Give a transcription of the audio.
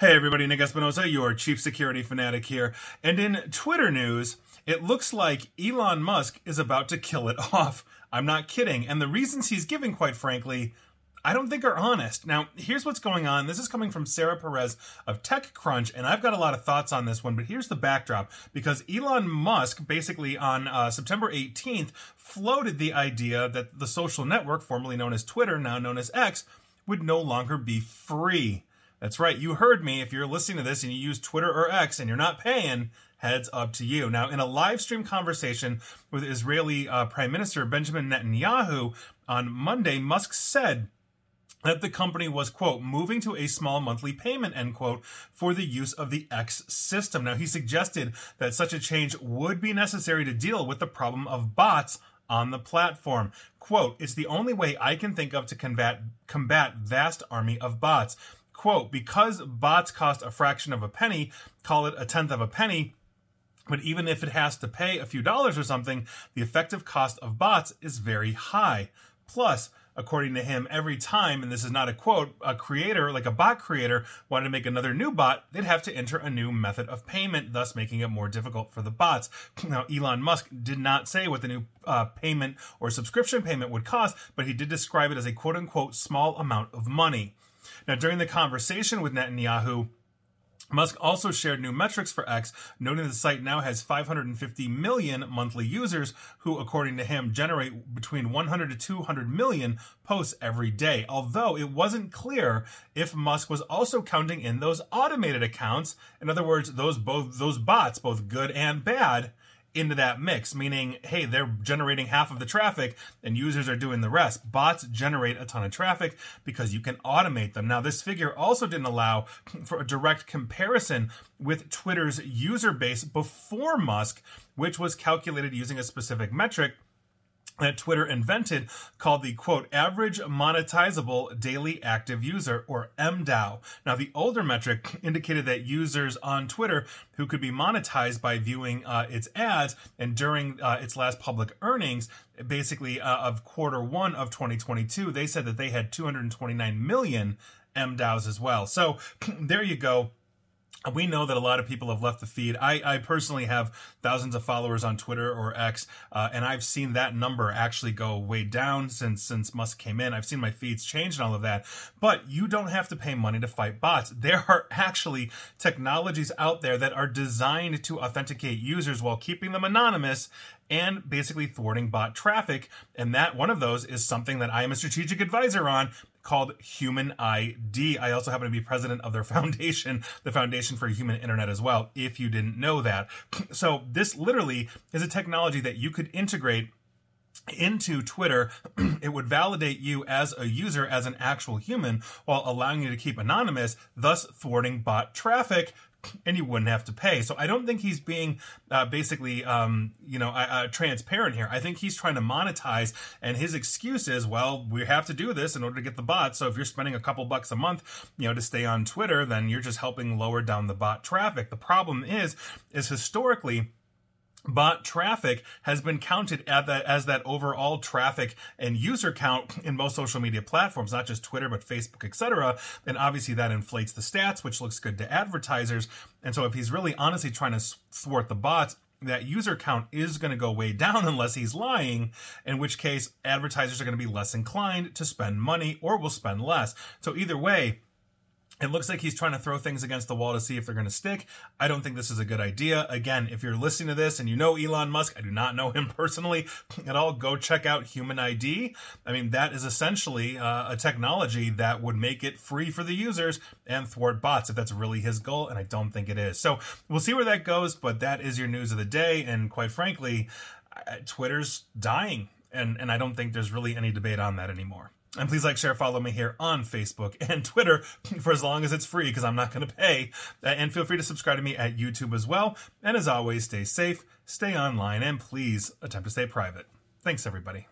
Hey everybody, Nick Espinosa, your chief security fanatic here. And in Twitter news, it looks like Elon Musk is about to kill it off. I'm not kidding. And the reasons he's giving, quite frankly, I don't think are honest. Now, here's what's going on. This is coming from Sarah Perez of TechCrunch, and I've got a lot of thoughts on this one, but here's the backdrop. Because Elon Musk, basically on uh, September 18th, floated the idea that the social network, formerly known as Twitter, now known as X, would no longer be free. That's right. You heard me. If you're listening to this and you use Twitter or X and you're not paying, heads up to you. Now, in a live stream conversation with Israeli uh, Prime Minister Benjamin Netanyahu on Monday, Musk said, that the company was, quote, moving to a small monthly payment, end quote, for the use of the X system. Now, he suggested that such a change would be necessary to deal with the problem of bots on the platform. Quote, it's the only way I can think of to combat, combat vast army of bots quote, because bots cost a fraction of a penny, call it a tenth of a penny, but even if it has to pay a few dollars or something, the effective cost of bots is very high. Plus, according to him, every time, and this is not a quote, a creator, like a bot creator, wanted to make another new bot, they'd have to enter a new method of payment, thus making it more difficult for the bots. Now, Elon Musk did not say what the new uh, payment or subscription payment would cost, but he did describe it as a quote unquote small amount of money. Now, during the conversation with Netanyahu, Musk also shared new metrics for X, noting the site now has 550 million monthly users who, according to him, generate between 100 to 200 million posts every day. Although it wasn't clear if Musk was also counting in those automated accounts, in other words, those both those bots, both good and bad, into that mix, meaning, hey, they're generating half of the traffic and users are doing the rest. Bots generate a ton of traffic because you can automate them. Now, this figure also didn't allow for a direct comparison with Twitter's user base before Musk, which was calculated using a specific metric that Twitter invented called the quote average monetizable daily active user or MDAU. Now the older metric indicated that users on Twitter who could be monetized by viewing uh, its ads and during uh, its last public earnings basically uh, of quarter 1 of 2022 they said that they had 229 million MDAUs as well. So there you go we know that a lot of people have left the feed. I, I personally have thousands of followers on Twitter or X, uh, and I've seen that number actually go way down since since Musk came in. I've seen my feeds change and all of that. But you don't have to pay money to fight bots. There are actually technologies out there that are designed to authenticate users while keeping them anonymous and basically thwarting bot traffic. And that one of those is something that I am a strategic advisor on called Human ID. I also happen to be president of their foundation, the Foundation for Human Internet as well, if you didn't know that. So this literally is a technology that you could integrate into Twitter, it would validate you as a user, as an actual human, while allowing you to keep anonymous, thus thwarting bot traffic and you wouldn't have to pay. So I don't think he's being uh, basically, um, you know, uh, uh, transparent here. I think he's trying to monetize, and his excuse is, well, we have to do this in order to get the bot. So if you're spending a couple bucks a month, you know, to stay on Twitter, then you're just helping lower down the bot traffic. The problem is, is historically bot traffic has been counted at that as that overall traffic and user count in most social media platforms not just twitter but facebook etc and obviously that inflates the stats which looks good to advertisers and so if he's really honestly trying to thwart the bots that user count is going to go way down unless he's lying, in which case advertisers are going to be less inclined to spend money or will spend less. So either way, it looks like he's trying to throw things against the wall to see if they're going to stick. I don't think this is a good idea. Again, if you're listening to this and you know Elon Musk, I do not know him personally at all, go check out Human ID. I mean, that is essentially uh, a technology that would make it free for the users and thwart bots if that's really his goal, and I don't think it is. So we'll see where that goes, but that is your news of the day. And quite frankly, Twitter's dying, and, and I don't think there's really any debate on that anymore. And please like, share, follow me here on Facebook and Twitter for as long as it's free because I'm not going to pay. Uh, and feel free to subscribe to me at YouTube as well. And as always, stay safe, stay online, and please attempt to stay private. Thanks, everybody.